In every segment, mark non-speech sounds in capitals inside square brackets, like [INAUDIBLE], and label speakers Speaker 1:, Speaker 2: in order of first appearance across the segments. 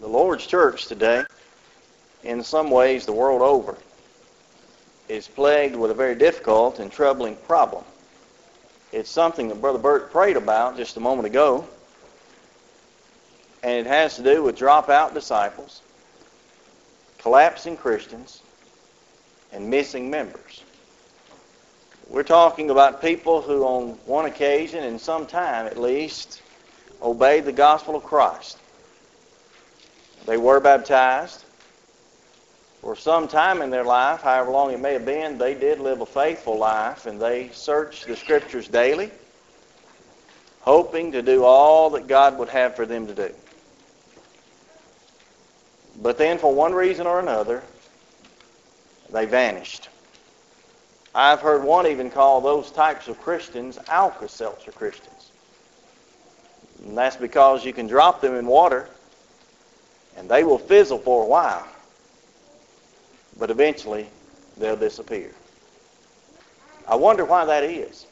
Speaker 1: The Lord's church today, in some ways the world over, is plagued with a very difficult and troubling problem. It's something that Brother Burt prayed about just a moment ago, and it has to do with dropout disciples, collapsing Christians, and missing members. We're talking about people who on one occasion, in some time at least, obeyed the gospel of Christ. They were baptized. For some time in their life, however long it may have been, they did live a faithful life and they searched the scriptures daily, hoping to do all that God would have for them to do. But then, for one reason or another, they vanished. I've heard one even call those types of Christians Alka-Seltzer Christians. And that's because you can drop them in water and they will fizzle for a while, but eventually they'll disappear. I wonder why that is.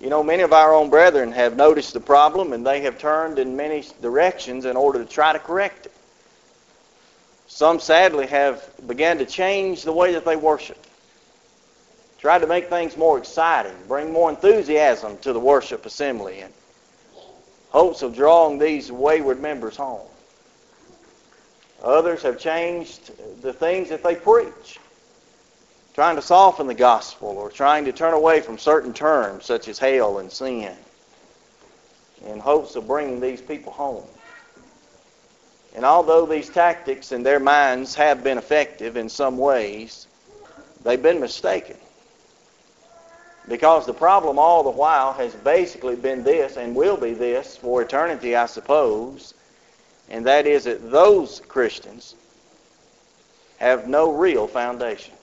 Speaker 1: You know, many of our own brethren have noticed the problem and they have turned in many directions in order to try to correct it. Some sadly have begun to change the way that they worship tried to make things more exciting, bring more enthusiasm to the worship assembly in hopes of drawing these wayward members home. Others have changed the things that they preach, trying to soften the gospel or trying to turn away from certain terms such as hell and sin in hopes of bringing these people home. And although these tactics in their minds have been effective in some ways, they've been mistaken. Because the problem all the while has basically been this, and will be this for eternity, I suppose, and that is that those Christians have no real foundation.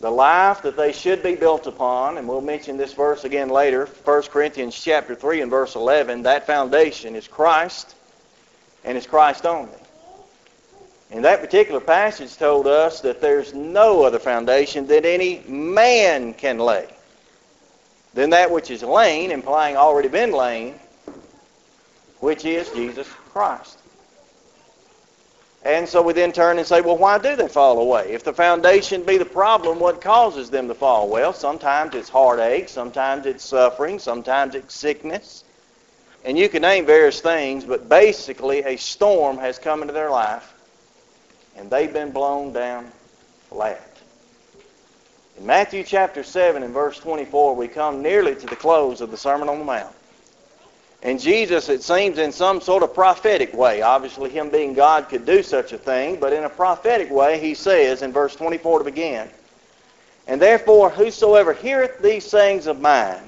Speaker 1: The life that they should be built upon, and we'll mention this verse again later, 1 Corinthians chapter 3 and verse 11, that foundation is Christ, and it's Christ only. And that particular passage told us that there's no other foundation that any man can lay than that which is laid, implying already been laid, which is Jesus Christ. And so we then turn and say, well, why do they fall away? If the foundation be the problem, what causes them to fall? Well, sometimes it's heartache, sometimes it's suffering, sometimes it's sickness. And you can name various things, but basically a storm has come into their life and they've been blown down flat. In Matthew chapter 7 and verse 24, we come nearly to the close of the Sermon on the Mount. And Jesus, it seems in some sort of prophetic way, obviously him being God could do such a thing, but in a prophetic way he says in verse 24 to begin, And therefore whosoever heareth these sayings of mine,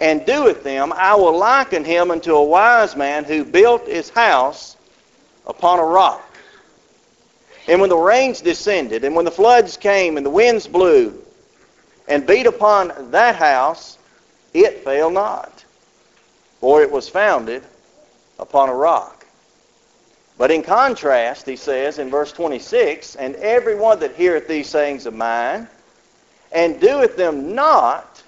Speaker 1: and doeth them, I will liken him unto a wise man who built his house upon a rock. And when the rains descended, and when the floods came, and the winds blew, and beat upon that house, it fell not, for it was founded upon a rock. But in contrast, he says in verse 26, And every one that heareth these sayings of mine, and doeth them not,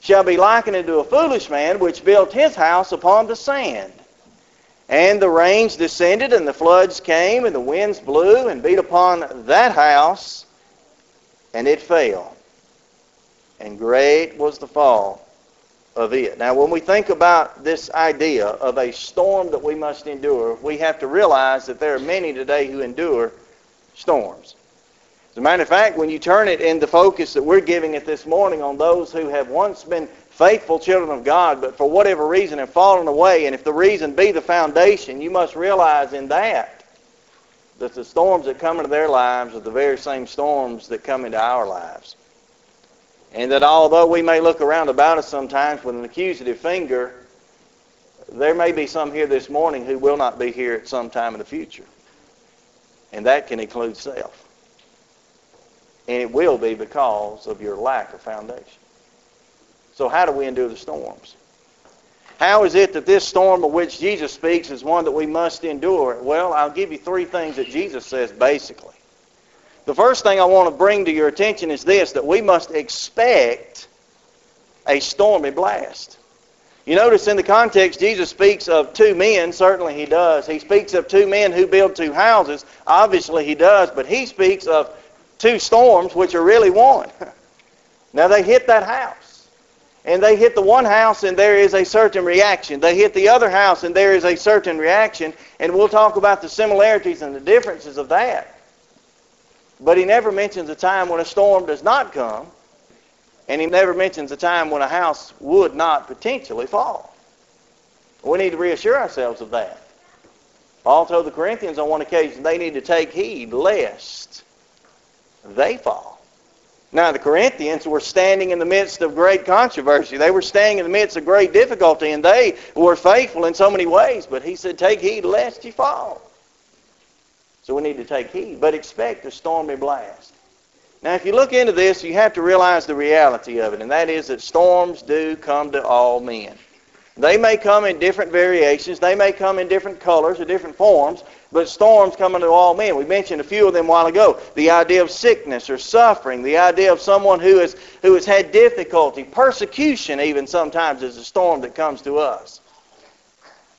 Speaker 1: shall be likened unto a foolish man which built his house upon the sand. And the rains descended, and the floods came, and the winds blew and beat upon that house, and it fell. And great was the fall of it. Now, when we think about this idea of a storm that we must endure, we have to realize that there are many today who endure storms. As a matter of fact, when you turn it in the focus that we're giving it this morning on those who have once been faithful children of God, but for whatever reason have fallen away, and if the reason be the foundation, you must realize in that that the storms that come into their lives are the very same storms that come into our lives. And that although we may look around about us sometimes with an accusative finger, there may be some here this morning who will not be here at some time in the future. And that can include self. And it will be because of your lack of foundation. So how do we endure the storms? How is it that this storm of which Jesus speaks is one that we must endure? Well, I'll give you three things that Jesus says basically. The first thing I want to bring to your attention is this, that we must expect a stormy blast. You notice in the context, Jesus speaks of two men. Certainly he does. He speaks of two men who build two houses. Obviously he does. But he speaks of two storms, which are really one. [LAUGHS] now they hit that house. And they hit the one house and there is a certain reaction. They hit the other house and there is a certain reaction. And we'll talk about the similarities and the differences of that. But he never mentions a time when a storm does not come and he never mentions a time when a house would not potentially fall. We need to reassure ourselves of that. Paul told the Corinthians on one occasion they need to take heed lest they fall. Now, the Corinthians were standing in the midst of great controversy. They were standing in the midst of great difficulty, and they were faithful in so many ways. But he said, take heed lest you fall. So we need to take heed, but expect a stormy blast. Now, if you look into this, you have to realize the reality of it, and that is that storms do come to all men. They may come in different variations. They may come in different colors or different forms, but storms come to all men. We mentioned a few of them a while ago. The idea of sickness or suffering, the idea of someone who, is, who has had difficulty, persecution even sometimes is a storm that comes to us.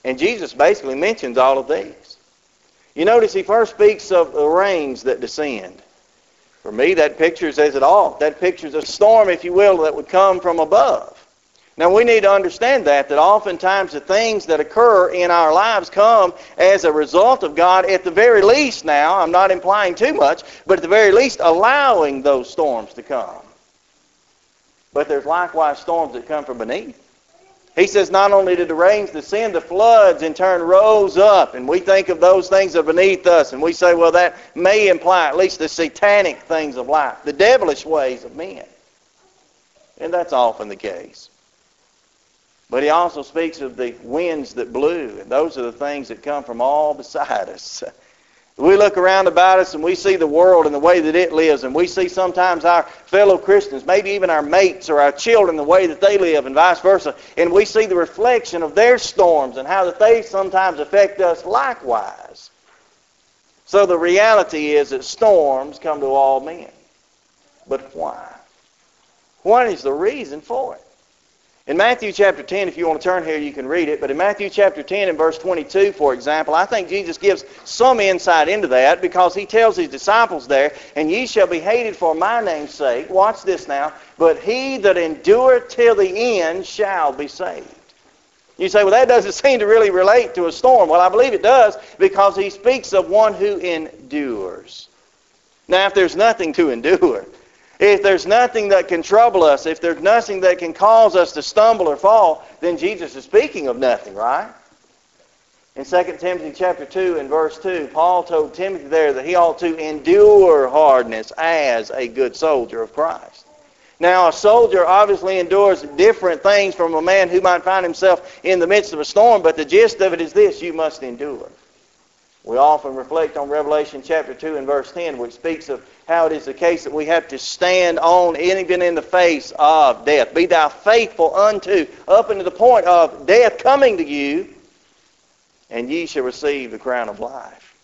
Speaker 1: And Jesus basically mentions all of these. You notice he first speaks of the rains that descend. For me, that picture says it all. That pictures a storm, if you will, that would come from above. Now we need to understand that, that oftentimes the things that occur in our lives come as a result of God, at the very least now, I'm not implying too much, but at the very least allowing those storms to come. But there's likewise storms that come from beneath. He says not only did the rains descend, the floods in turn rose up. And we think of those things that are beneath us. And we say, well, that may imply at least the satanic things of life, the devilish ways of men. And that's often the case. But he also speaks of the winds that blew. And those are the things that come from all beside us. [LAUGHS] We look around about us and we see the world and the way that it lives, and we see sometimes our fellow Christians, maybe even our mates or our children, the way that they live, and vice versa, and we see the reflection of their storms and how that they sometimes affect us likewise. So the reality is that storms come to all men. But why? What is the reason for it? In Matthew chapter 10, if you want to turn here, you can read it. But in Matthew chapter 10 and verse 22, for example, I think Jesus gives some insight into that because he tells his disciples there, And ye shall be hated for my name's sake. Watch this now. But he that endureth till the end shall be saved. You say, well, that doesn't [LAUGHS] seem to really relate to a storm. Well, I believe it does because he speaks of one who endures. Now, if there's nothing to endure, if there's nothing that can trouble us, if there's nothing that can cause us to stumble or fall, then Jesus is speaking of nothing, right? In 2 Timothy chapter 2 and verse 2, Paul told Timothy there that he ought to endure hardness as a good soldier of Christ. Now, a soldier obviously endures different things from a man who might find himself in the midst of a storm, but the gist of it is this, you must endure. We often reflect on Revelation chapter 2 and verse 10, which speaks of how it is the case that we have to stand on even in the face of death. Be thou faithful unto, up unto the point of death coming to you, and ye shall receive the crown of life.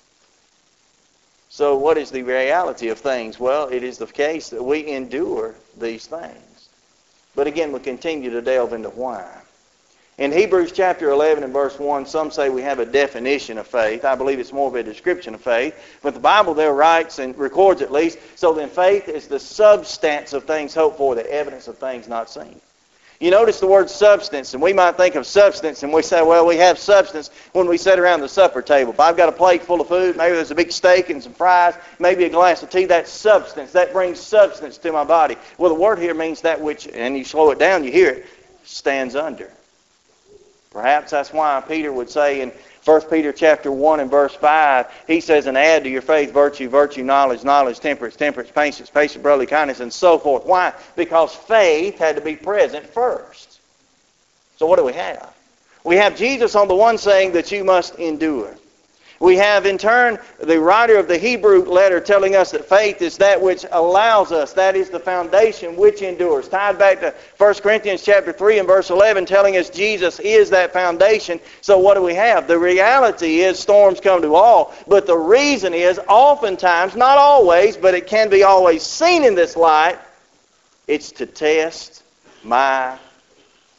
Speaker 1: So what is the reality of things? Well, it is the case that we endure these things. But again, we continue to delve into why. In Hebrews chapter 11 and verse 1, some say we have a definition of faith. I believe it's more of a description of faith. But the Bible there writes and records at least, so then faith is the substance of things hoped for, the evidence of things not seen. You notice the word substance, and we might think of substance, and we say, well, we have substance when we sit around the supper table. If I've got a plate full of food, maybe there's a big steak and some fries, maybe a glass of tea, that's substance. That brings substance to my body. Well, the word here means that which, and you slow it down, you hear it, stands under. Perhaps that's why Peter would say in 1 Peter chapter 1 and verse 5, he says, and add to your faith virtue, virtue, knowledge, knowledge, temperance, temperance, patience, patience, brotherly kindness, and so forth. Why? Because faith had to be present first. So what do we have? We have Jesus on the one saying that you must endure. We have in turn the writer of the Hebrew letter telling us that faith is that which allows us, that is the foundation which endures. Tied back to 1 Corinthians chapter 3 and verse 11 telling us Jesus is that foundation. So what do we have? The reality is storms come to all, but the reason is oftentimes, not always, but it can be always seen in this light, it's to test my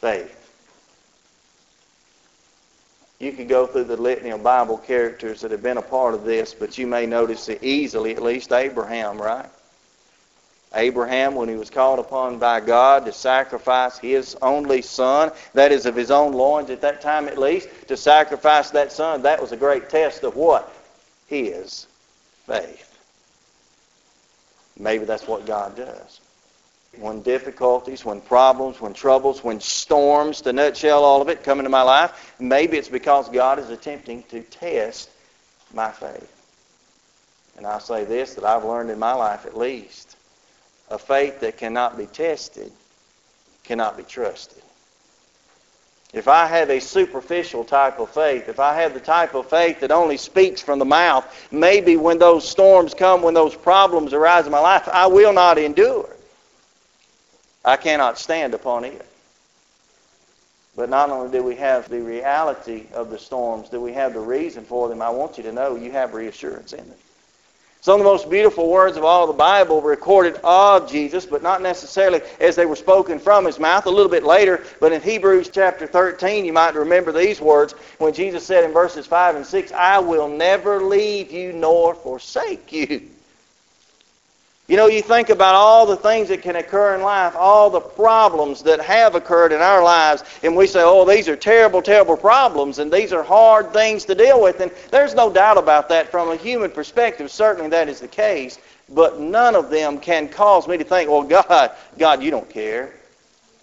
Speaker 1: faith. You could go through the litany of Bible characters that have been a part of this, but you may notice it easily, at least Abraham, right? Abraham, when he was called upon by God to sacrifice his only son, that is of his own loins at that time at least, to sacrifice that son, that was a great test of what? His faith. Maybe that's what God does. When difficulties, when problems, when troubles, when storms, to nutshell all of it, come into my life, maybe it's because God is attempting to test my faith. And I say this that I've learned in my life at least. A faith that cannot be tested cannot be trusted. If I have a superficial type of faith, if I have the type of faith that only speaks from the mouth, maybe when those storms come, when those problems arise in my life, I will not endure. I cannot stand upon it. But not only do we have the reality of the storms, do we have the reason for them, I want you to know you have reassurance in them. Some of the most beautiful words of all the Bible recorded of Jesus, but not necessarily as they were spoken from his mouth. A little bit later, but in Hebrews chapter 13, you might remember these words when Jesus said in verses 5 and 6, I will never leave you nor forsake you. You know, you think about all the things that can occur in life, all the problems that have occurred in our lives, and we say, oh, these are terrible, terrible problems, and these are hard things to deal with. And there's no doubt about that from a human perspective. Certainly that is the case. But none of them can cause me to think, well, [LAUGHS] God, God, you don't care.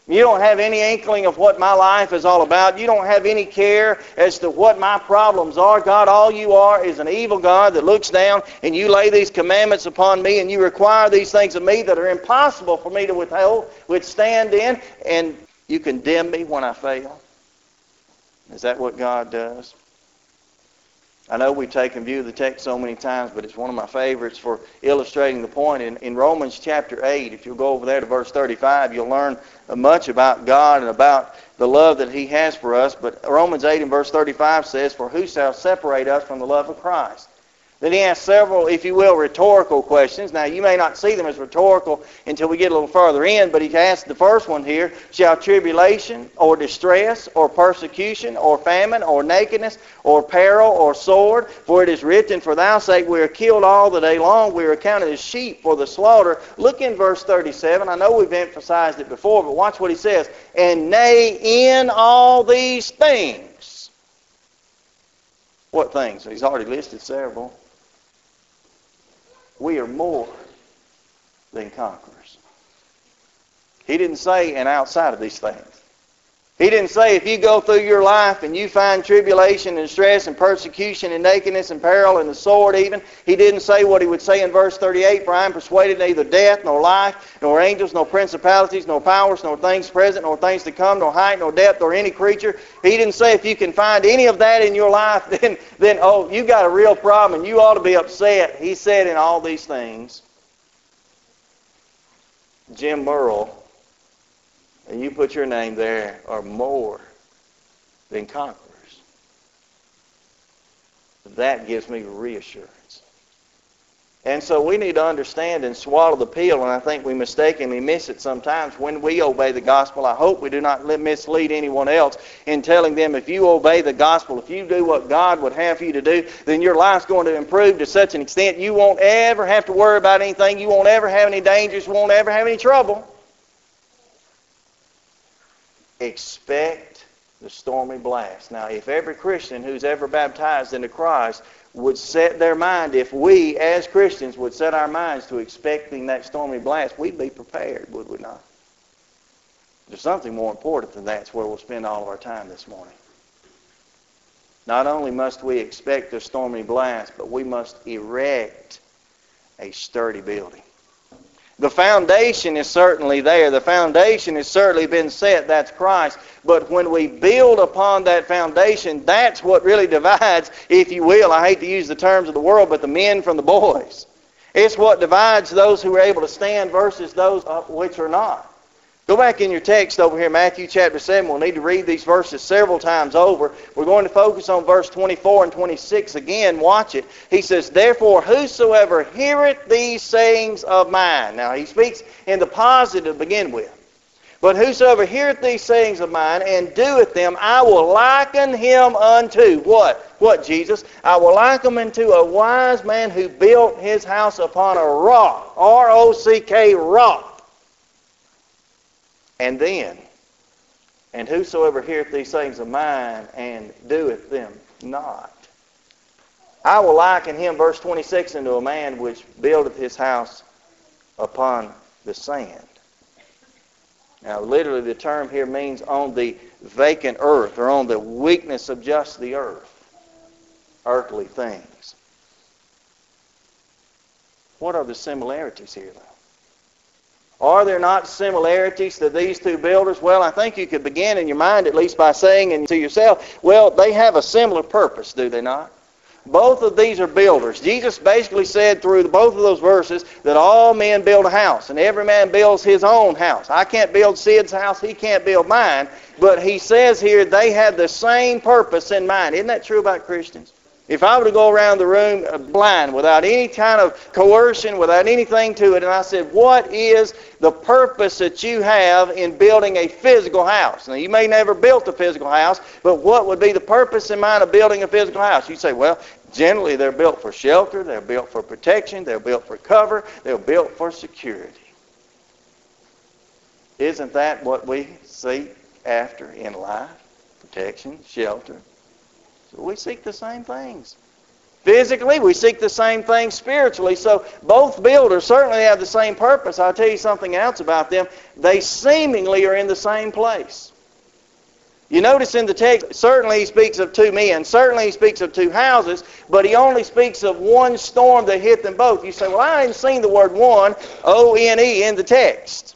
Speaker 1: You don't have any inkling of what my life is all about. You don't have any care as to what my problems are. God, all you are is an evil God that looks down and you lay these commandments upon me and you require these things of me that are impossible for me to withhold, withstand in, and you condemn me when I fail. Is that what God does? I know we've taken view of the text so many times, but it's one of my favorites for illustrating the point. In, in Romans chapter 8, if you'll go over there to verse 35, you'll learn much about God and about the love that He has for us. But Romans 8 and verse 35 says, For who shall separate us from the love of Christ? Then he asks several, if you will, rhetorical questions. Now, you may not see them as rhetorical until we get a little further in, but he asks the first one here, shall tribulation or distress or persecution or famine or nakedness or peril or sword? For it is written, For thy sake we are killed all the day long. We are accounted as sheep for the slaughter. Look in verse 37. I know we've emphasized it before, but watch what he says. And nay, in all these things. What things? He's already listed several we are more than conquerors. He didn't say, and outside of these things. He didn't say if you go through your life and you find tribulation and stress and persecution and nakedness and peril and the sword even. He didn't say what he would say in verse 38, for I am persuaded neither death nor life, nor angels, nor principalities, nor powers, nor things present, nor things to come, nor height, nor depth, or any creature. He didn't say if you can find any of that in your life, [LAUGHS] then, then oh, you got a real problem and you ought to be upset. He said in all these things, Jim Murrell and you put your name there, are more than conquerors. That gives me reassurance. And so we need to understand and swallow the pill, and I think we mistakenly miss it sometimes when we obey the gospel. I hope we do not mislead anyone else in telling them if you obey the gospel, if you do what God would have you to do, then your life's going to improve to such an extent you won't ever have to worry about anything. You won't ever have any dangers. You won't ever have any trouble expect the stormy blast. Now, if every Christian who's ever baptized into Christ would set their mind, if we as Christians would set our minds to expecting that stormy blast, we'd be prepared, would we not? There's something more important than that. It's where we'll spend all of our time this morning. Not only must we expect the stormy blast, but we must erect a sturdy building. The foundation is certainly there. The foundation has certainly been set. That's Christ. But when we build upon that foundation, that's what really [LAUGHS] divides, if you will. I hate to use the terms of the world, but the men from the boys. It's what divides those who are able to stand versus those which are not. Go back in your text over here, Matthew chapter 7. We'll need to read these verses several times over. We're going to focus on verse 24 and 26 again. Watch it. He says, Therefore, whosoever heareth these sayings of mine. Now, he speaks in the positive to begin with. But whosoever heareth these sayings of mine and doeth them, I will liken him unto what? What, Jesus? I will liken him unto a wise man who built his house upon a rock. R-O-C-K, rock. And then, and whosoever heareth these things of mine and doeth them not. I will liken him, verse 26, into a man which buildeth his house upon the sand. Now, literally, the term here means on the vacant earth or on the weakness of just the earth, earthly things. What are the similarities here? Are there not similarities to these two builders? Well, I think you could begin in your mind at least by saying to yourself, well, they have a similar purpose, do they not? Both of these are builders. Jesus basically said through both of those verses that all men build a house, and every man builds his own house. I can't build Sid's house, he can't build mine, but he says here they have the same purpose in mind. Isn't that true about Christians? If I were to go around the room uh, blind, without any kind of coercion, without anything to it, and I said, What is the purpose that you have in building a physical house? Now, you may never built a physical house, but what would be the purpose in mind of building a physical house? You say, Well, generally they're built for shelter, they're built for protection, they're built for cover, they're built for security. Isn't that what we seek after in life? Protection, shelter, we seek the same things. Physically, we seek the same things spiritually. So both builders certainly have the same purpose. I'll tell you something else about them. They seemingly are in the same place. You notice in the text, certainly he speaks of two men, certainly he speaks of two houses, but he only speaks of one storm that hit them both. You say, well, I ain't seen the word one, O-N-E, in the text.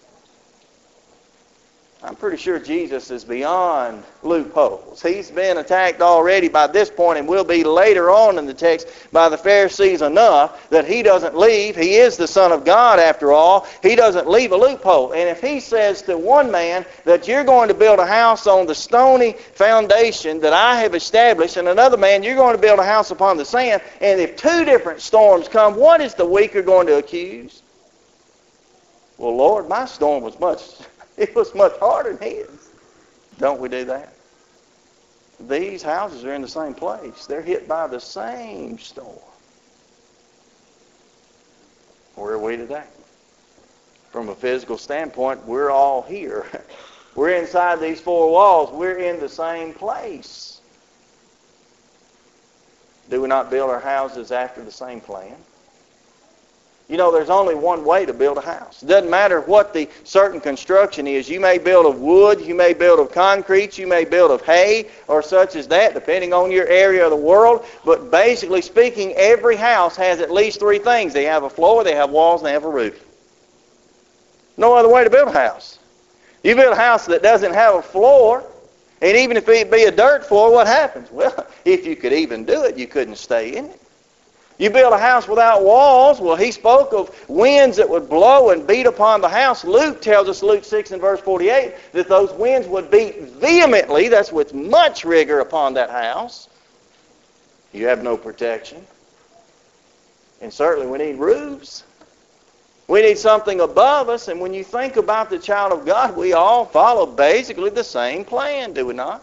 Speaker 1: I'm pretty sure Jesus is beyond loopholes. He's been attacked already by this point and will be later on in the text by the Pharisees enough that he doesn't leave. He is the Son of God after all. He doesn't leave a loophole. And if he says to one man that you're going to build a house on the stony foundation that I have established, and another man you're going to build a house upon the sand, and if two different storms come, what is the weaker going to accuse? Well, Lord, my storm was much [LAUGHS] it was much harder than his. Don't we do that? These houses are in the same place. They're hit by the same storm. Where are we today? From a physical standpoint, we're all here. [LAUGHS] We're inside these four walls. We're in the same place. Do we not build our houses after the same plan? You know, there's only one way to build a house. It doesn't matter what the certain construction is. You may build of wood, you may build of concrete, you may build of hay, or such as that, depending on your area of the world. But basically speaking, every house has at least three things. They have a floor, they have walls, and they have a roof. No other way to build a house. You build a house that doesn't have a floor, and even if it be a dirt floor, what happens? [LAUGHS] Well, if you could even do it, you couldn't stay in it. You build a house without walls. Well, he spoke of winds that would blow and beat upon the house. Luke tells us, Luke 6 and verse 48, that those winds would beat vehemently, that's with much rigor upon that house. You have no protection. And certainly we need roofs. We need something above us. And when you think about the child of God, we all follow basically the same plan, do we not?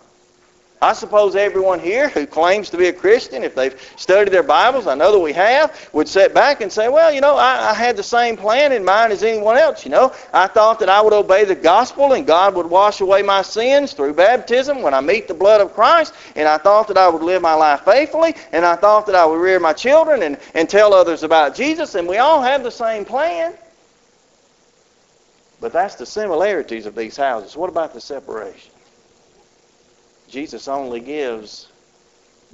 Speaker 1: I suppose everyone here who claims to be a Christian, if they've studied their Bibles, I know that we have, would sit back and say, well, you know, I, I, had the same plan in mind as anyone else. You know, I thought that I would obey the gospel and God would wash away my sins through baptism when I meet the blood of Christ. And I thought that I would live my life faithfully. And I thought that I would rear my children and, and tell others about Jesus. And we all have the same plan. But that's the similarities of these houses. What about the separation? Jesus only gives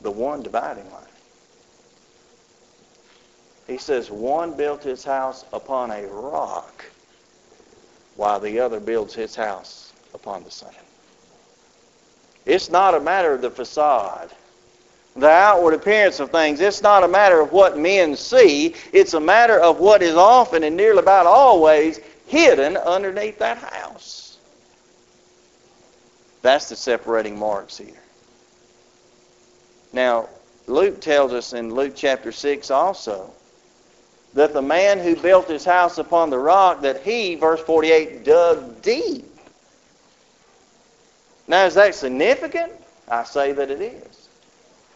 Speaker 1: the one dividing line. He says one built his house upon a rock while the other builds his house upon the sand. It's not a matter of the facade, the outward appearance of things. It's not a matter of what men see. It's a matter of what is often and nearly about always hidden underneath that house. That's the separating marks here. Now, Luke tells us in Luke chapter 6 also that the man who built his house upon the rock, that he, verse 48, dug deep Now, is that significant? I say that it is.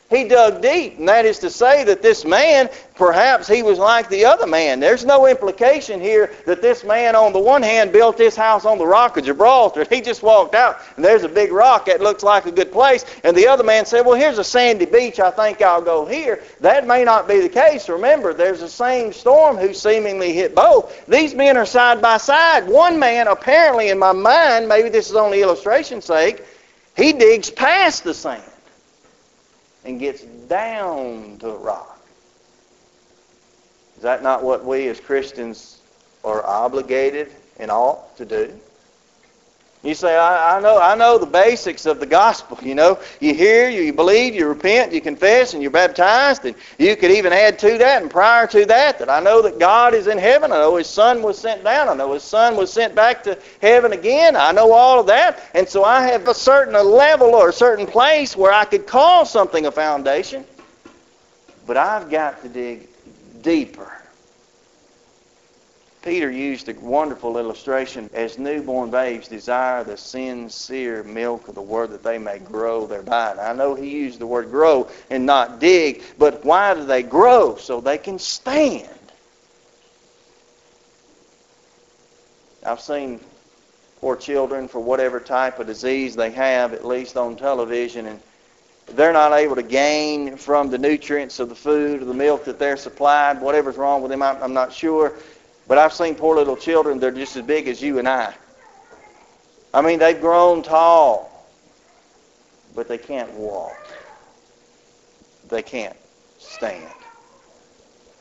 Speaker 1: He dug deep, and that is to say that this man, perhaps he was like the other man. There's no implication here that this man, on the one hand, built this house on the rock of Gibraltar. He just walked out, and there's a big rock that looks like a good place. And the other man said, Well, here's a sandy beach. I think I'll go here. That may not be the case. Remember, there's the same storm who seemingly hit both. These men are side by side. One man, apparently, in my mind, maybe this is only illustration's sake, he digs past the sand and gets down to a rock. Is that not what we as Christians are obligated and ought to do? You say, I, I, know, I know the basics of the gospel. You know, you hear, you believe, you repent, you confess, and you're baptized. And you could even add to that, and prior to that, that I know that God is in heaven. I know His Son was sent down. I know His Son was sent back to heaven again. I know all of that. And so I have a certain level or a certain place where I could call something a foundation. But I've got to dig deeper. Peter used a wonderful illustration as newborn babes desire the sincere milk of the word that they may grow thereby. And I know he used the word grow and not dig, but why do they grow? So they can stand. I've seen poor children for whatever type of disease they have, at least on television, and they're not able to gain from the nutrients of the food or the milk that they're supplied. Whatever's wrong with them, I'm not sure. But I've seen poor little children, they're just as big as you and I. I mean, they've grown tall, but they can't walk. They can't stand.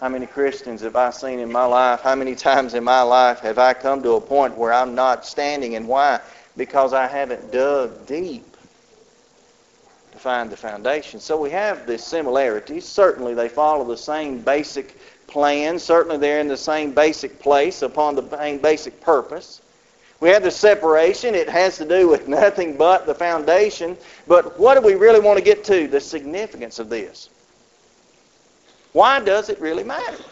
Speaker 1: How many Christians have I seen in my life? How many times in my life have I come to a point where I'm not standing? And why? Because I haven't dug deep to find the foundation. So we have the similarities. Certainly they follow the same basic plan. Certainly they're in the same basic place upon the same basic purpose. We have the separation. It has to do with [LAUGHS] nothing but the foundation. But what do we really want to get to? The significance of this. Why does it really matter?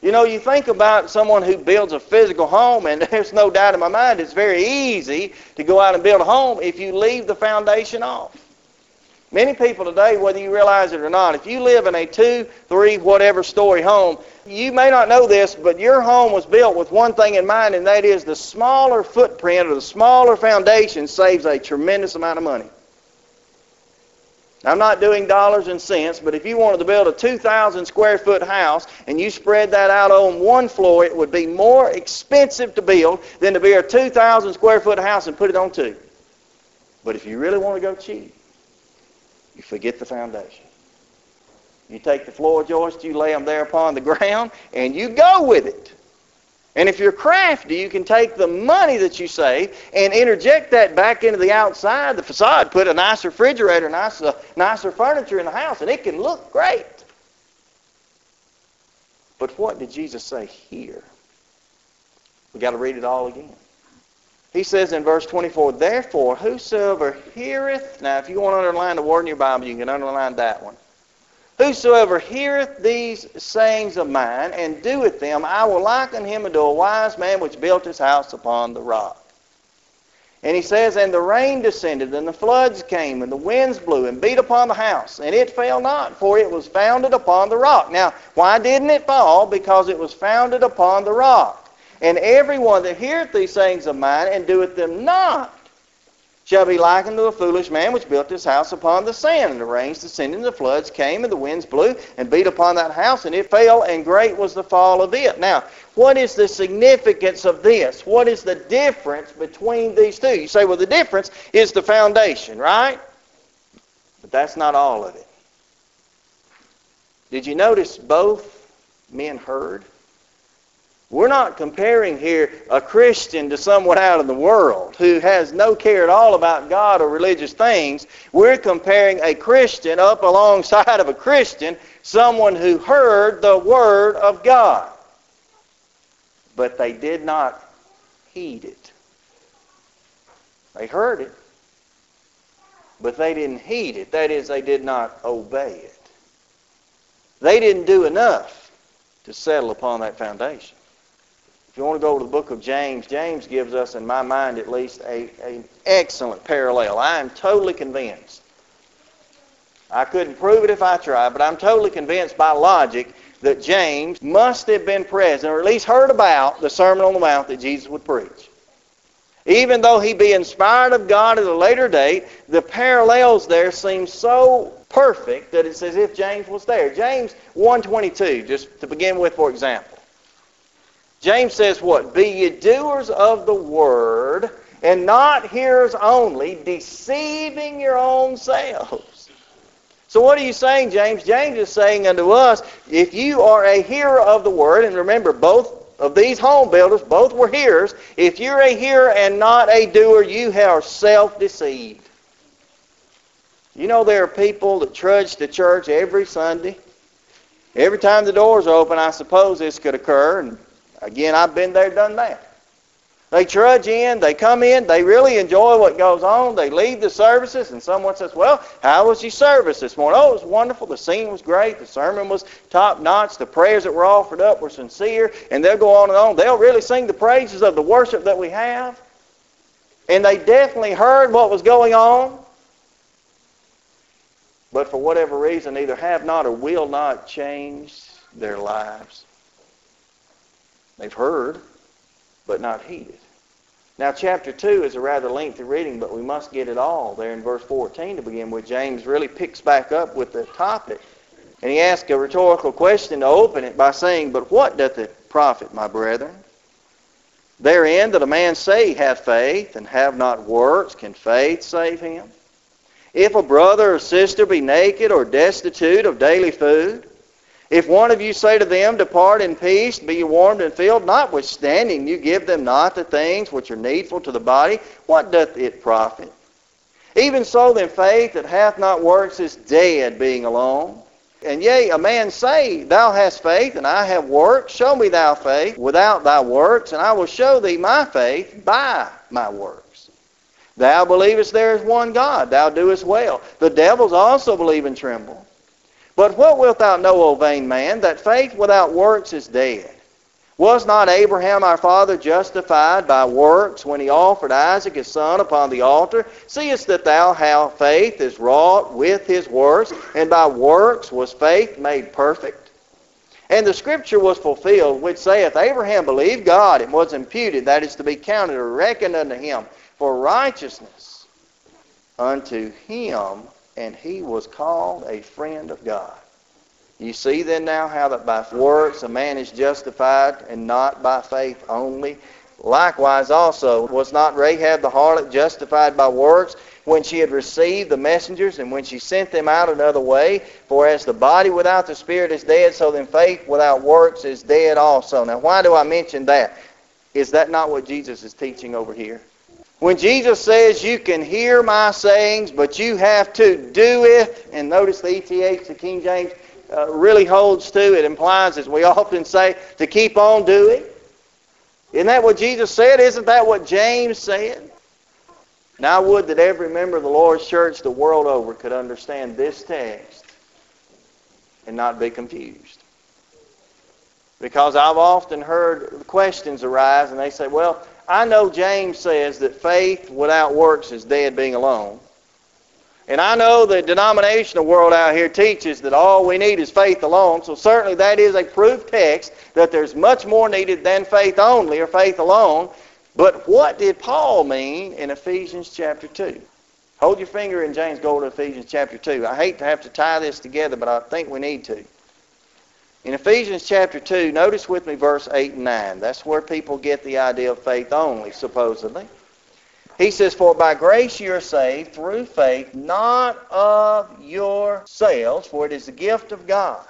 Speaker 1: You know, you think about someone who builds a physical home, and [LAUGHS] there's no doubt in my mind it's very easy to go out and build a home if you leave the foundation off. Many people today, whether you realize it or not, if you live in a two, three, whatever story home, you may not know this, but your home was built with one thing in mind, and that is the smaller footprint or the smaller foundation saves a tremendous amount of money. I'm not doing dollars and cents, but if you wanted to build a 2,000 square foot house and you spread that out on one floor, it would be more expensive to build than to build a 2,000 square foot house and put it on two. But if you really want to go cheap, you forget the foundation. You take the floor joists, you lay them there upon the [LAUGHS] ground, and you go with it. And if you're crafty, you can take the money that you save and interject that back into the outside, the facade, put a nice refrigerator, nicer, uh, nicer furniture in the house, and it can look great. But what did Jesus say here? We've got to read it all again. He says in verse 24, Therefore, whosoever heareth, now if you want to underline the word in your Bible, you can underline that one. Whosoever heareth these sayings of mine and doeth them, I will liken him unto a wise man which built his house upon the rock. And he says, And the rain descended, and the floods came, and the winds blew, and beat upon the house, and it fell not, for it was founded upon the rock. Now, why didn't it fall? Because it was founded upon the rock. And every one that heareth these sayings of mine and doeth them not shall be likened to a foolish man which built his house upon the sand. And the rains descended, and the floods came, and the winds blew and beat upon that house, and it fell, and great was the fall of it. Now, what is the significance of this? What is the difference between these two? You say, well, the difference is the foundation, right? But that's not all of it. Did you notice both men heard? We're not comparing here a Christian to someone out in the world who has no care at all about God or religious things. We're comparing a Christian up alongside of a Christian, someone who heard the Word of God. But they did not heed it. They heard it, but they didn't heed it. That is, they did not obey it. They didn't do enough to settle upon that foundation. You want to go to the book of James, James gives us, in my mind at least, a, an excellent parallel. I am totally convinced. I couldn't prove it if I tried, but I'm totally convinced by logic that James must have been present, or at least heard about, the Sermon on the Mount that Jesus would preach. Even though he be inspired of God at a later date, the parallels there seem so perfect that it's as if James was there. James 1.22, just to begin with, for example. James says what? Be ye doers of the word, and not hearers only, deceiving your own selves. So what are you saying, James? James is saying unto us, if you are a hearer of the word, and remember, both of these home builders, both were hearers. If you're a hearer and not a doer, you are self-deceived. You know there are people that trudge to church every Sunday. Every time the doors open, I suppose this could occur. And again, I've been there, done that. They trudge in, they come in, they really enjoy what goes on. They leave the services, and someone says, Well, how was your service this morning? Oh, it was wonderful. The scene was great. The sermon was top notch. The prayers that were offered up were sincere. And they'll go on and on. They'll really sing the praises of the worship that we have. And they definitely heard what was going on. But for whatever reason, either have not or will not change their lives. They've heard but not heeded. Now, chapter 2 is a rather lengthy reading, but we must get it all there in verse 14 to begin with. James really picks back up with the topic. And he asks a rhetorical question to open it by saying, But what doth it profit, my brethren? Therein that a man say he hath faith and have not works, can faith save him? If a brother or sister be naked or destitute of daily food, if one of you say to them, Depart in peace, be warmed and filled, notwithstanding you give them not the things which are needful to the body, what doth it profit? Even so then faith that hath not works is dead, being alone. And yea, a man say, Thou hast faith, and I have works. Show me thy faith without thy works, and I will show thee my faith by my works. Thou believest there is one God. Thou doest well. The devils also believe and tremble. But what wilt thou know, O vain man, that faith without works is dead? Was not Abraham our father justified by works when he offered Isaac his son upon the altar? Seest that thou how faith is wrought with his works, and by works was faith made perfect? And the scripture was fulfilled, which saith, Abraham believed God, and was imputed, that is to be counted or reckoned unto him for righteousness unto him and he was called a friend of God. You see then now how that by works a man is justified and not by faith only. Likewise also was not Rahab the harlot justified by works when she had received the messengers and when she sent them out another way? For as the body without the spirit is dead, so then faith without works is dead also. Now why do I mention that? Is that not what Jesus is teaching over here? When Jesus says you can hear my sayings, but you have to do it, and notice the ETH, the King James, uh, really holds to, it implies, as we [LAUGHS] often say, to keep on doing. Isn't that what Jesus said? Isn't that what James said? Now I would that every member of the Lord's church the world over could understand this text and not be confused. Because I've often heard questions arise and they say, well, I know James says that faith without works is dead being alone. And I know the denominational world out here teaches that all we need is faith alone. So certainly that is a proof text that there's much more needed than faith only or faith alone. But what did Paul mean in Ephesians chapter 2? Hold your finger in James, go to Ephesians chapter 2. I hate to have to tie this together, but I think we need to. In Ephesians chapter 2, notice with me verse 8 and 9. That's where people get the idea of faith only, supposedly. He says, For by grace you are saved through faith, not of yourselves, for it is the gift of God,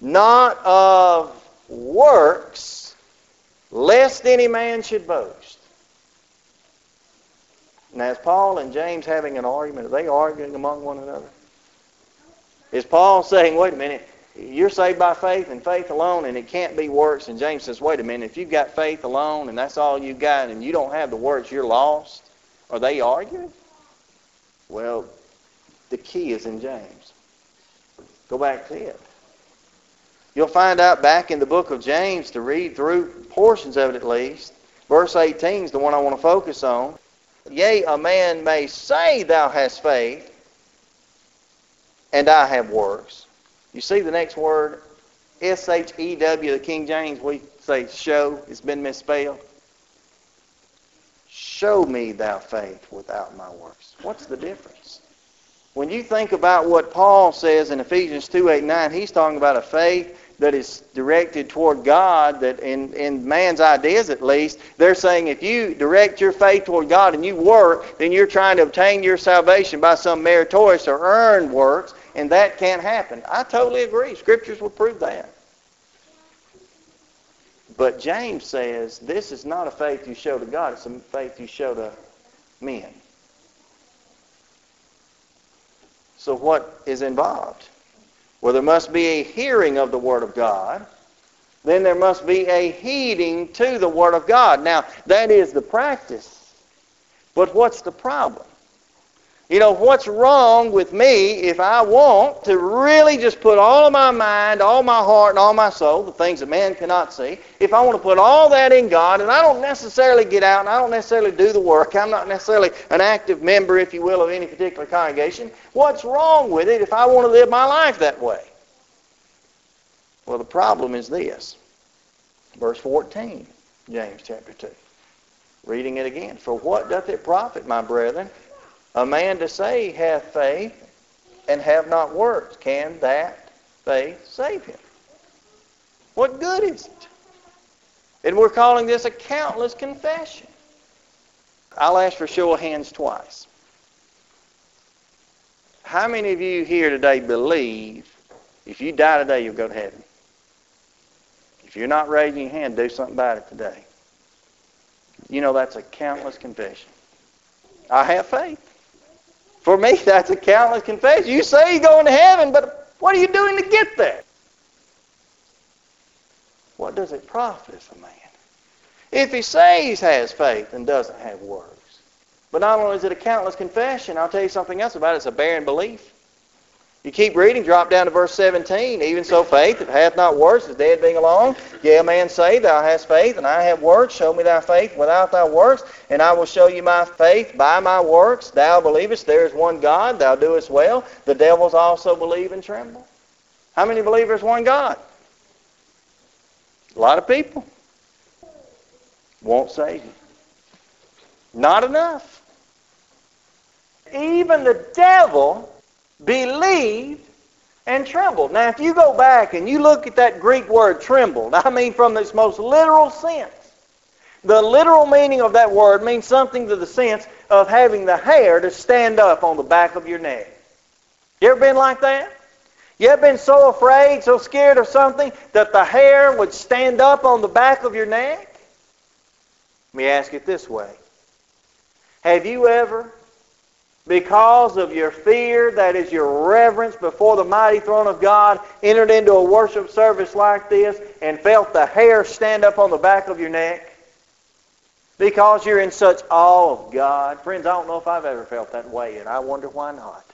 Speaker 1: not of works, lest any man should boast. Now, is Paul and James having an argument? Are they arguing among one another? Is Paul saying, wait a minute, you're saved by faith and faith alone, and it can't be works. And James says, wait a minute, if you've got faith alone and that's all you've got and you don't have the works, you're lost. Are they arguing? Well, the key is in James. Go back to it. You'll find out back in the book of James to read through portions of it at least. Verse 18 is the one I want to focus on. Yea, a man may say thou hast faith, and I have works. You see the next word? S-H-E-W, the King James, we say show. It's been misspelled. Show me thou faith without my works. What's the difference? When you think about what Paul says in Ephesians 2, 8, 9, he's talking about a faith that is directed toward God, that in, in man's ideas at least, they're saying if you direct your faith toward God and you work, then you're trying to obtain your salvation by some meritorious or earned works, and that can't happen. I totally agree. Scriptures will prove that. But James says this is not a faith you show to God, it's a faith you show to men. So what is involved? Well, there must be a hearing of the Word of God. Then there must be a heeding to the Word of God. Now, that is the practice. But what's the problem? You know, what's wrong with me if I want to really just put all of my mind, all my heart, and all my soul, the things that man cannot see, if I want to put all that in God, and I don't necessarily get out and I don't necessarily do the work, I'm not necessarily an active member, if you will, of any particular congregation, what's wrong with it if I want to live my life that way? Well, the problem is this. Verse 14, James chapter 2. Reading it again. For what doth it profit, my brethren, a man to say hath faith and have not works, can that faith save him? What good is it? And we're calling this a countless confession. I'll ask for show of hands twice. How many of you here today believe if you die today, you'll go to heaven? If you're not raising your hand, do something about it today. You know that's a countless confession. I have faith. For me, that's a countless confession. You say you're going to heaven, but what are you doing to get there? What does it profit a man? If he says he has faith and doesn't have works. But not only is it a countless confession, I'll tell you something else about it. It's a barren belief. You keep reading, drop down to verse 17. Even so, faith, if hath not works, is dead being alone. Yea, a man say, Thou hast faith, and I have works. Show me thy faith without thy works, and I will show you my faith by my works. Thou believest there is one God, thou doest well. The devils also believe and tremble. How many believe there's one God? A lot of people. Won't save you. Not enough. Even the devil believed and trembled. Now, if you go back and you look at that Greek word trembled, I mean from its most literal sense, the literal meaning of that word means something to the sense of having the hair to stand up on the back of your neck. You ever been like that? You ever been so afraid, so scared of something that the hair would stand up on the back of your neck? Let me ask it this way. Have you ever because of your fear, that is your reverence before the mighty throne of God, entered into a worship service like this and felt the hair stand up on the back of your neck? Because you're in such awe of God. Friends, I don't know if I've ever felt that way, and I wonder why not.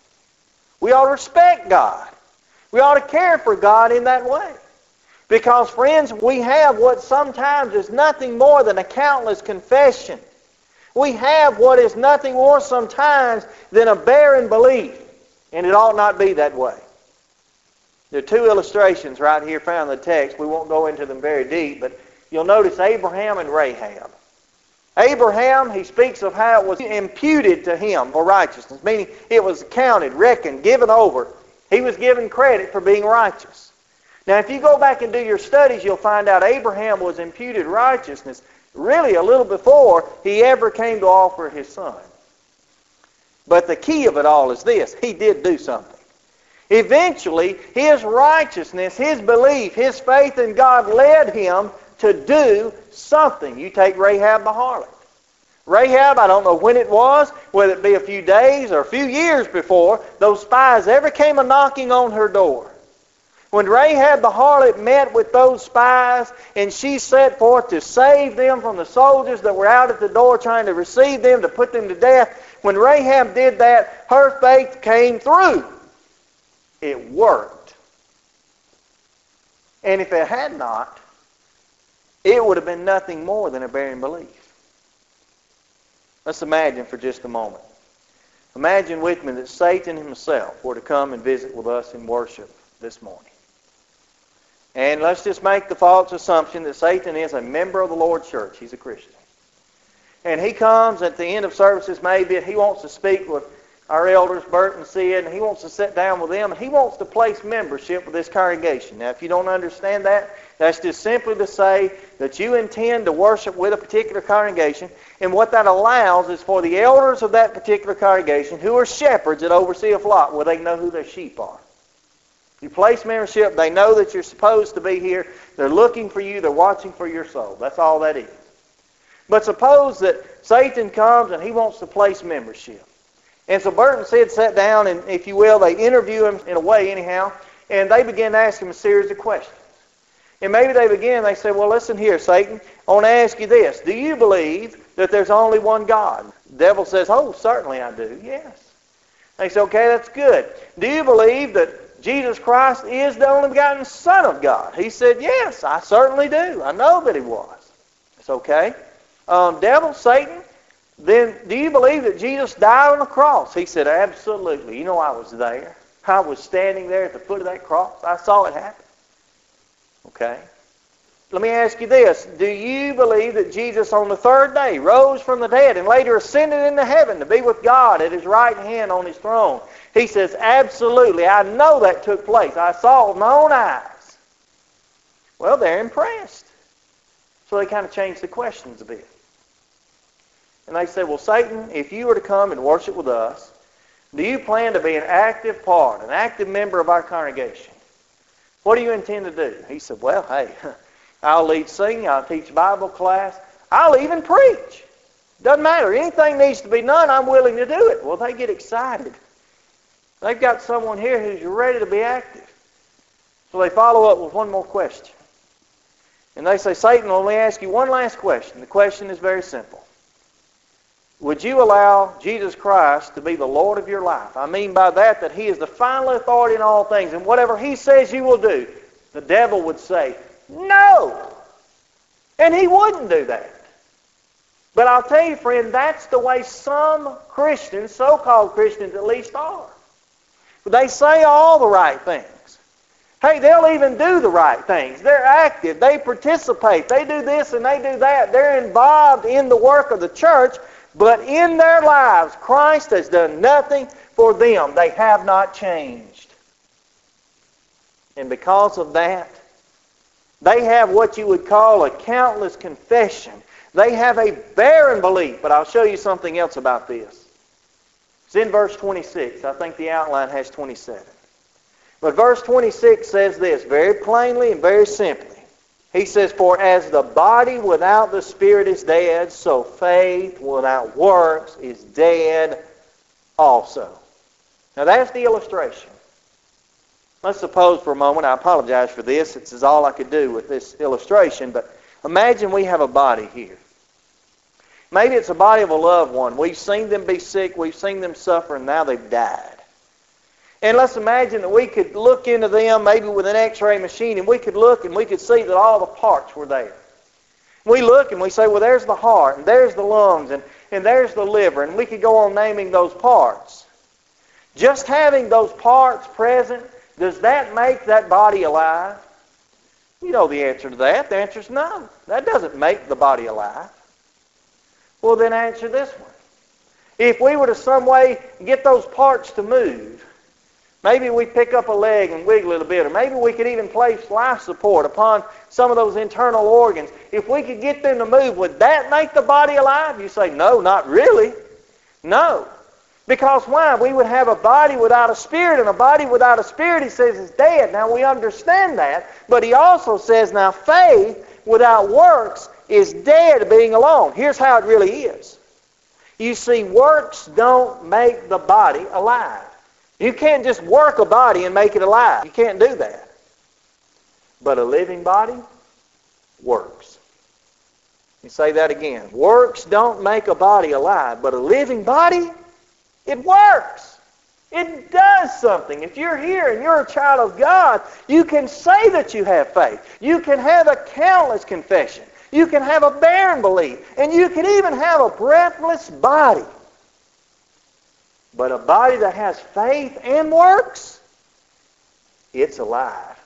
Speaker 1: We ought to respect God. We ought to care for God in that way. Because, friends, we have what sometimes is nothing more than a countless confession we have what is nothing more sometimes than a barren belief, and it ought not be that way. There are two illustrations right here found in the text. We won't go into them very deep, but you'll notice Abraham and Rahab. Abraham, he speaks of how it was imputed to him for righteousness, meaning it was counted, reckoned, given over. He was given credit for being righteous. Now, if you go back and do your studies, you'll find out Abraham was imputed righteousness really a little before he ever came to offer his son. But the key of it all is this. He did do something. Eventually, his righteousness, his belief, his faith in God led him to do something. You take Rahab the harlot. Rahab, I don't know when it was, whether it be a few days or a few years before, those spies ever came a knocking on her door. When Rahab the harlot met with those spies and she set forth to save them from the soldiers that were out at the door trying to receive them to put them to death, when Rahab did that, her faith came through. It worked. And if it had not, it would have been nothing more than a barren belief. Let's imagine for just a moment. Imagine with me that Satan himself were to come and visit with us in worship this morning. And let's just make the false assumption that Satan is a member of the Lord's church. He's a Christian. And he comes at the end of services, maybe, he wants to speak with our elders, Bert and Sid, and he wants to sit down with them, and he wants to place membership with this congregation. Now, if you don't understand that, that's just simply to say that you intend to worship with a particular congregation, and what that allows is for the elders of that particular congregation, who are shepherds that oversee a flock, where they know who their sheep are. You place membership, they know that you're supposed to be here, they're looking for you, they're watching for your soul. That's all that is. But suppose that Satan comes and he wants to place membership. And so Bert and Sid sat down, and if you will, they interview him in a way, anyhow, and they begin to ask him a series of questions. And maybe they begin, they say, Well, listen here, Satan, I want to ask you this. Do you believe that there's only one God? The devil says, Oh, certainly I do. Yes. They say, Okay, that's good. Do you believe that Jesus Christ is the only begotten Son of God? He said, Yes, I certainly do. I know that he was. It's okay. Um, devil, Satan, then do you believe that Jesus died on the cross? He said, absolutely. You know I was there. I was standing there at the foot of that cross. I saw it happen. Okay? Let me ask you this. Do you believe that Jesus on the third day rose from the dead and later ascended into heaven to be with God at his right hand on his throne? He says, absolutely. I know that took place. I saw it with my own eyes. Well, they're impressed. So they kind of changed the questions a bit. And they said, Well, Satan, if you were to come and worship with us, do you plan to be an active part, an active member of our congregation? What do you intend to do? He said, Well, hey, [LAUGHS] I'll lead singing, I'll teach Bible class, I'll even preach. Doesn't matter. Anything needs to be done, I'm willing to do it. Well, they get excited. They've got someone here who's ready to be active. So they follow up with one more question. And they say, Satan, let me ask you one last question. The question is very simple. Would you allow Jesus Christ to be the Lord of your life? I mean by that that He is the final authority in all things, and whatever He says you will do, the devil would say, No! And he wouldn't do that. But I'll tell you, friend, that's the way some Christians, so-called Christians at least, are. They say all the right things. Hey, they'll even do the right things. They're active. They participate. They do this and they do that. They're involved in the work of the church, but in their lives, Christ has done nothing for them. They have not changed. And because of that, they have what you would call a countless confession. They have a barren belief. But I'll show you something else about this. It's in verse 26. I think the outline has 27. But verse 26 says this very plainly and very simply. He says, For as the body without the spirit is dead, so faith without works is dead also. Now that's the illustration. Let's suppose for a moment, I apologize for this, this is all I could do with this illustration, but imagine we have a body here. Maybe it's a body of a loved one. We've seen them be sick, we've seen them suffer, and now they've died. And let's imagine that we could look into them maybe with an x-ray machine and we could look and we could see that all the parts were there. We look and we say, well, there's the heart and there's the lungs and, and there's the liver. And we could go on naming those parts. Just having those parts present, does that make that body alive? You know the answer to that. The answer is no. That doesn't make the body alive. Well, then answer this one. If we were to some way get those parts to move, Maybe we pick up a leg and wiggle it a bit, or maybe we could even place life support upon some of those internal organs. If we could get them to move, would that make the body alive? You say, no, not really. No. Because why? We would have a body without a spirit, and a body without a spirit, he says, is dead. Now, we understand that, but he also says, now, faith without works is dead being alone. Here's how it really is. You see, works don't make the body alive. You can't just work a body and make it alive. You can't do that. But a living body works. You say that again. Works don't make a body alive, but a living body, it works. It does something. If you're here and you're a child of God, you can say that you have faith. You can have a countless confession. You can have a barren belief. And you can even have a breathless body. But a body that has faith and works, it's alive.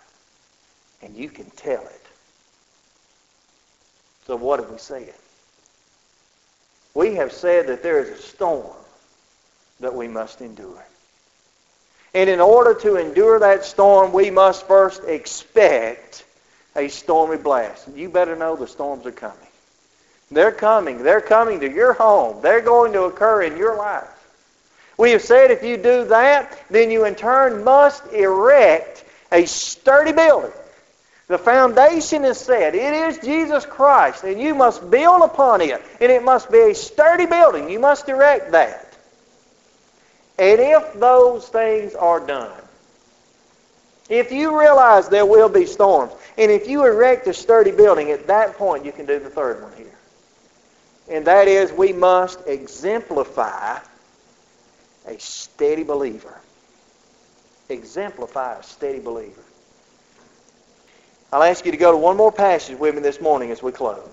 Speaker 1: And you can tell it. So what have we said? We have said that there is a storm that we must endure. And in order to endure that storm, we must first expect a stormy blast. You better know the storms are coming. They're coming. They're coming to your home. They're going to occur in your life. We have said if you do that, then you in turn must erect a sturdy building. The foundation is set. It is Jesus Christ, and you must build upon it. And it must be a sturdy building. You must erect that. And if those things are done, if you realize there will be storms, and if you erect a sturdy building, at that point you can do the third one here. And that is we must exemplify a steady believer. Exemplify a steady believer. I'll ask you to go to one more passage with me this morning as we close.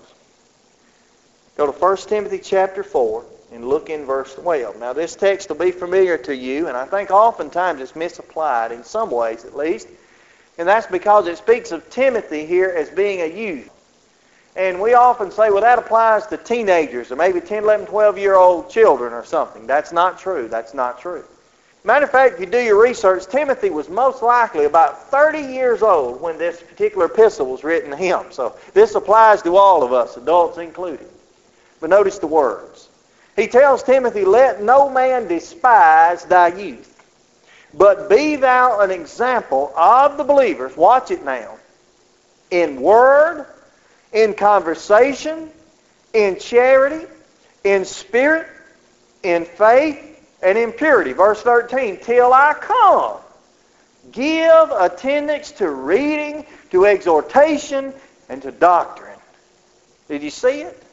Speaker 1: Go to 1 Timothy chapter 4 and look in verse 12. Now, this text will be familiar to you, and I think oftentimes it's misapplied in some ways at least. And that's because it speaks of Timothy here as being a youth. And we often say, well, that applies to teenagers or maybe 10, 11, 12 year old children or something. That's not true. That's not true. Matter of fact, if you do your research, Timothy was most likely about 30 years old when this particular epistle was written to him. So this applies to all of us, adults included. But notice the words. He tells Timothy, Let no man despise thy youth, but be thou an example of the believers, watch it now, in word, in conversation, in charity, in spirit, in faith, and in purity. Verse 13, till I come. Give attendance to reading, to exhortation, and to doctrine. Did you see it?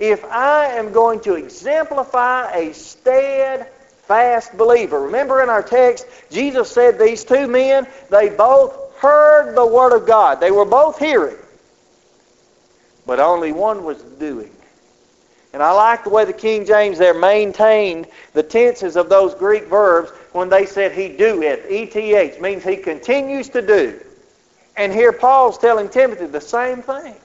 Speaker 1: If I am going to exemplify a steadfast believer. Remember in our text, Jesus said these two men, they both heard the Word of God. They were both hearing, but only one was doing. And I like the way the King James there maintained the tenses of those Greek verbs when they said he doeth. ETH means he continues to do. And here Paul's telling Timothy the same thing.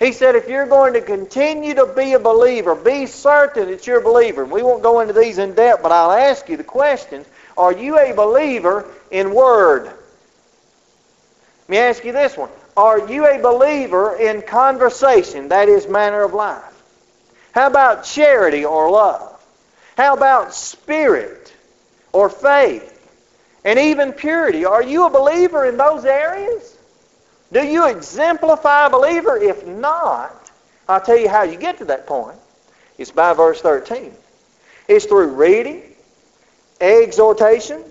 Speaker 1: He said, if you're going to continue to be a believer, be certain that you're a believer. We won't go into these in depth, but I'll ask you the questions. Are you a believer in word? Let me ask you this one. Are you a believer in conversation, that is, manner of life? How about charity or love? How about spirit or faith? And even purity. Are you a believer in those areas? Do you exemplify a believer? If not, I'll tell you how you get to that point. It's by verse 13. It's through reading, exhortation,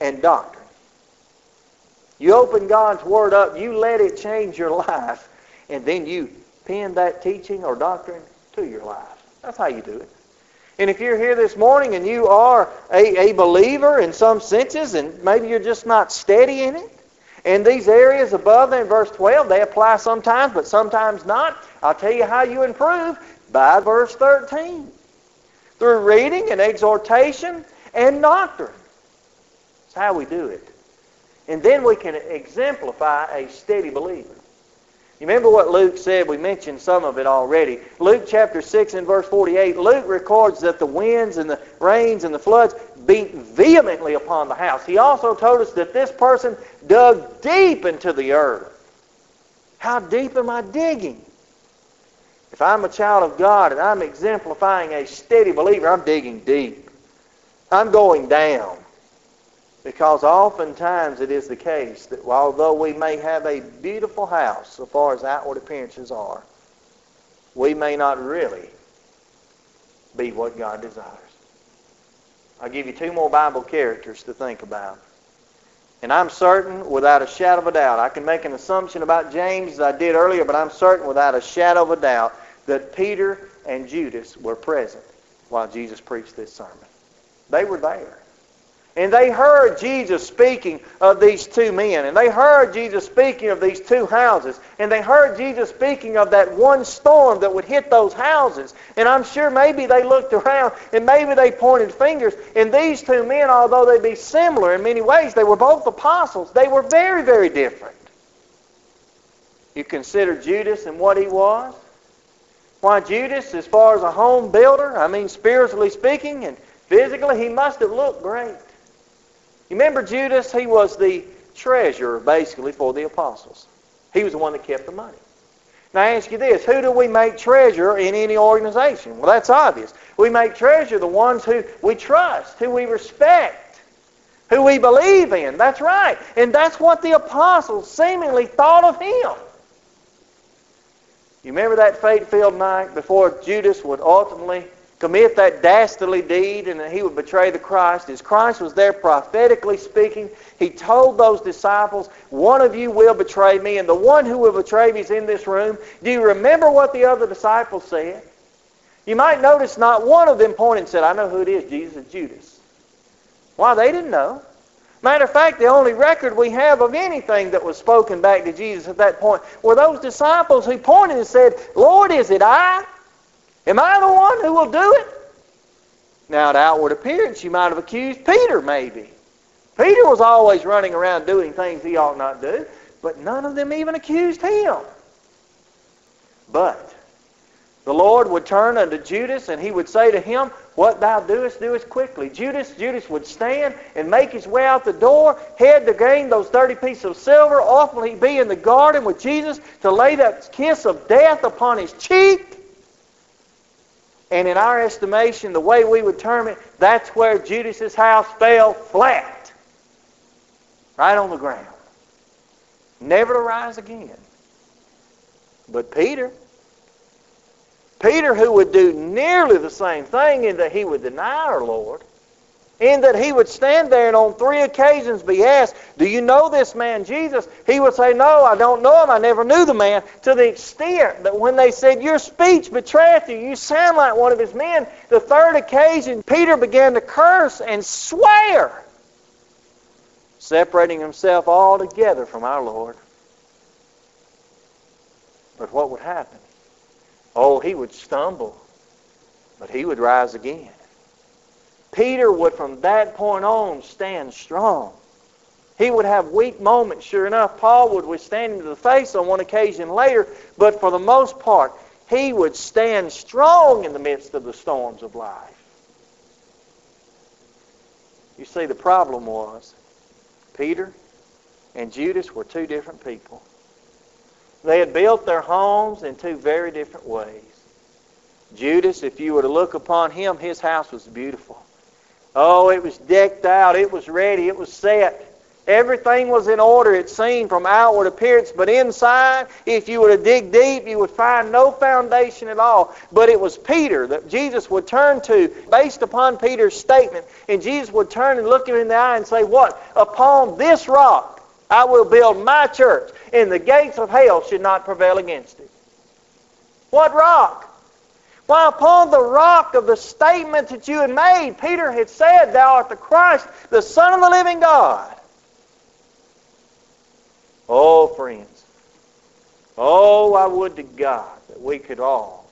Speaker 1: and doctrine. You open God's Word up, you let it change your [LAUGHS] life, and then you pin that teaching or doctrine to your life. That's how you do it. And if you're here this morning and you are a, a believer in some senses, and maybe you're just not steady in it, and these areas above in verse 12, they apply sometimes, but sometimes not. I'll tell you how you improve by verse 13. Through reading and exhortation and doctrine. That's how we do it. And then we can exemplify a steady believer. You remember what Luke said? We mentioned some of it already. Luke chapter 6 and verse 48, Luke records that the winds and the rains and the floods beat vehemently upon the house. He also told us that this person dug deep into the earth. How deep am I digging? If I'm a child of God and I'm exemplifying a steady believer, I'm digging deep. I'm going down. Because oftentimes it is the case that although we may have a beautiful house so far as outward appearances are, we may not really be what God desires. I'll give you two more Bible characters to think about. And I'm certain, without a shadow of a doubt, I can make an assumption about James as I did earlier, but I'm certain without a shadow of a doubt that Peter and Judas were present while Jesus preached this sermon. They were there. And they heard Jesus speaking of these two men. And they heard Jesus speaking of these two houses. And they heard Jesus speaking of that one storm that would hit those houses. And I'm sure maybe they looked around and maybe they pointed fingers. And these two men, although they'd be similar in many ways, they were both apostles. They were very, very different. You consider Judas and what he was? Why, Judas, as far as a home builder, I mean, spiritually speaking and physically, he must have looked great. You remember Judas? He was the treasurer, basically, for the apostles. He was the one that kept the money. Now, I ask you this who do we make treasurer in any organization? Well, that's obvious. We make treasurer the ones who we trust, who we respect, who we believe in. That's right. And that's what the apostles seemingly thought of him. You remember that fate filled night before Judas would ultimately commit that dastardly deed and that he would betray the Christ. As Christ was there prophetically speaking, he told those disciples, one of you will betray me, and the one who will betray me is in this room. Do you remember what the other disciples said? You might notice not one of them pointed and said, I know who it is, Jesus, Judas. Why, they didn't know. Matter of fact, the only record we have of anything that was spoken back to Jesus at that point were those disciples who pointed and said, Lord, is it I? Am I the one who will do it? Now, to outward appearance, you might have accused Peter, maybe. Peter was always running around doing things he ought not do, but none of them even accused him. But the Lord would turn unto Judas and he would say to him, What thou doest, doest quickly. Judas, Judas would stand and make his way out the door, head to gain those 30 pieces of silver, ultimately be in the garden with Jesus to lay that kiss of death upon his cheek. And in our estimation, the way we would term it, that's where Judas's house fell flat. Right on the ground. Never to rise again. But Peter, Peter, who would do nearly the same thing in that he would deny our Lord, in that he would stand there and on three occasions be asked, Do you know this man Jesus? He would say, No, I don't know him. I never knew the man. To the extent that when they said, Your speech betrayeth you, you sound like one of his men, the third occasion, Peter began to curse and swear, separating himself altogether from our Lord. But what would happen? Oh, he would stumble, but he would rise again. Peter would from that point on stand strong. He would have weak moments, sure enough. Paul would withstand him to the face on one occasion later, but for the most part, he would stand strong in the midst of the storms of life. You see, the problem was Peter and Judas were two different people. They had built their homes in two very different ways. Judas, if you were to look upon him, his house was beautiful. Oh, it was decked out. It was ready. It was set. Everything was in order, it seemed, from outward appearance. But inside, if you were to dig deep, you would find no foundation at all. But it was Peter that Jesus would turn to based upon Peter's statement. And Jesus would turn and look him in the eye and say, What? Upon this rock I will build my church, and the gates of hell should not prevail against it. What rock? Why, upon the rock of the statement that you had made, Peter had said, Thou art the Christ, the Son of the living God. Oh, friends. Oh, I would to God that we could all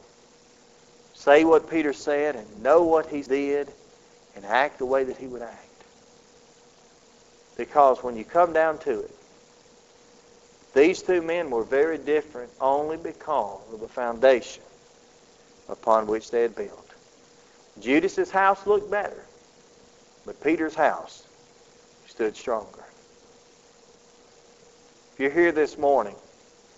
Speaker 1: say what Peter said and know what he did and act the way that he would act. Because when you come down to it, these two men were very different only because of the foundation upon which they had built. Judas's house looked better, but Peter's house stood stronger. If you're here this morning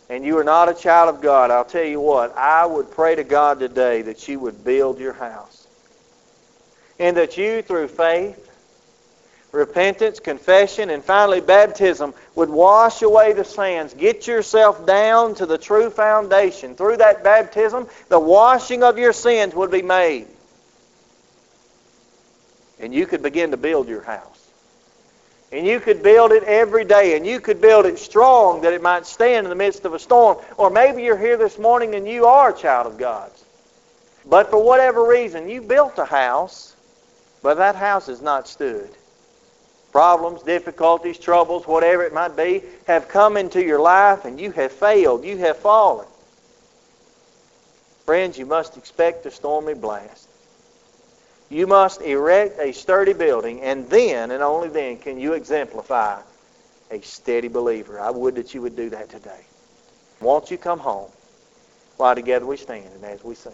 Speaker 1: and you are not a child of God, I'll tell you what, I would pray to God today that you would build your house. And that you, through faith, repentance, confession, and finally baptism would wash away the sins. Get yourself down to the true foundation. Through that baptism, the washing of your sins would be made. And you could begin to build your house. And you could build it every day, and you could build it strong that it might stand in the midst of a storm. Or maybe you're here this morning and you are a child of God's. But for whatever reason, you built a house, but that house has not stood. Problems, difficulties, troubles, whatever it might be, have come into your life and you have failed, you have fallen. Friends, you must expect a stormy blast. You must erect a sturdy building, and then, and only then, can you exemplify a steady believer. I would that you would do that today. Won't you come home while together we stand and as we sing?